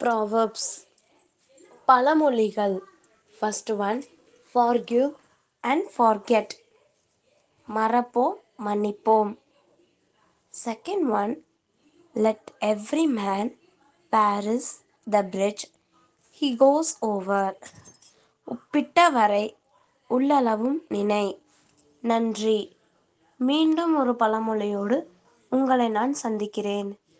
Proverbs பழமொழிகள். First one forgive and forget மறப்போம் மன்னிப்போம். Second one let every man praise the bridge he goes over உப்பிட்ட வரை உள்ளளவும் நினை. நன்றி. மீண்டும் ஒரு பழமொழியோடு உங்களை நான் சந்திக்கிறேன்.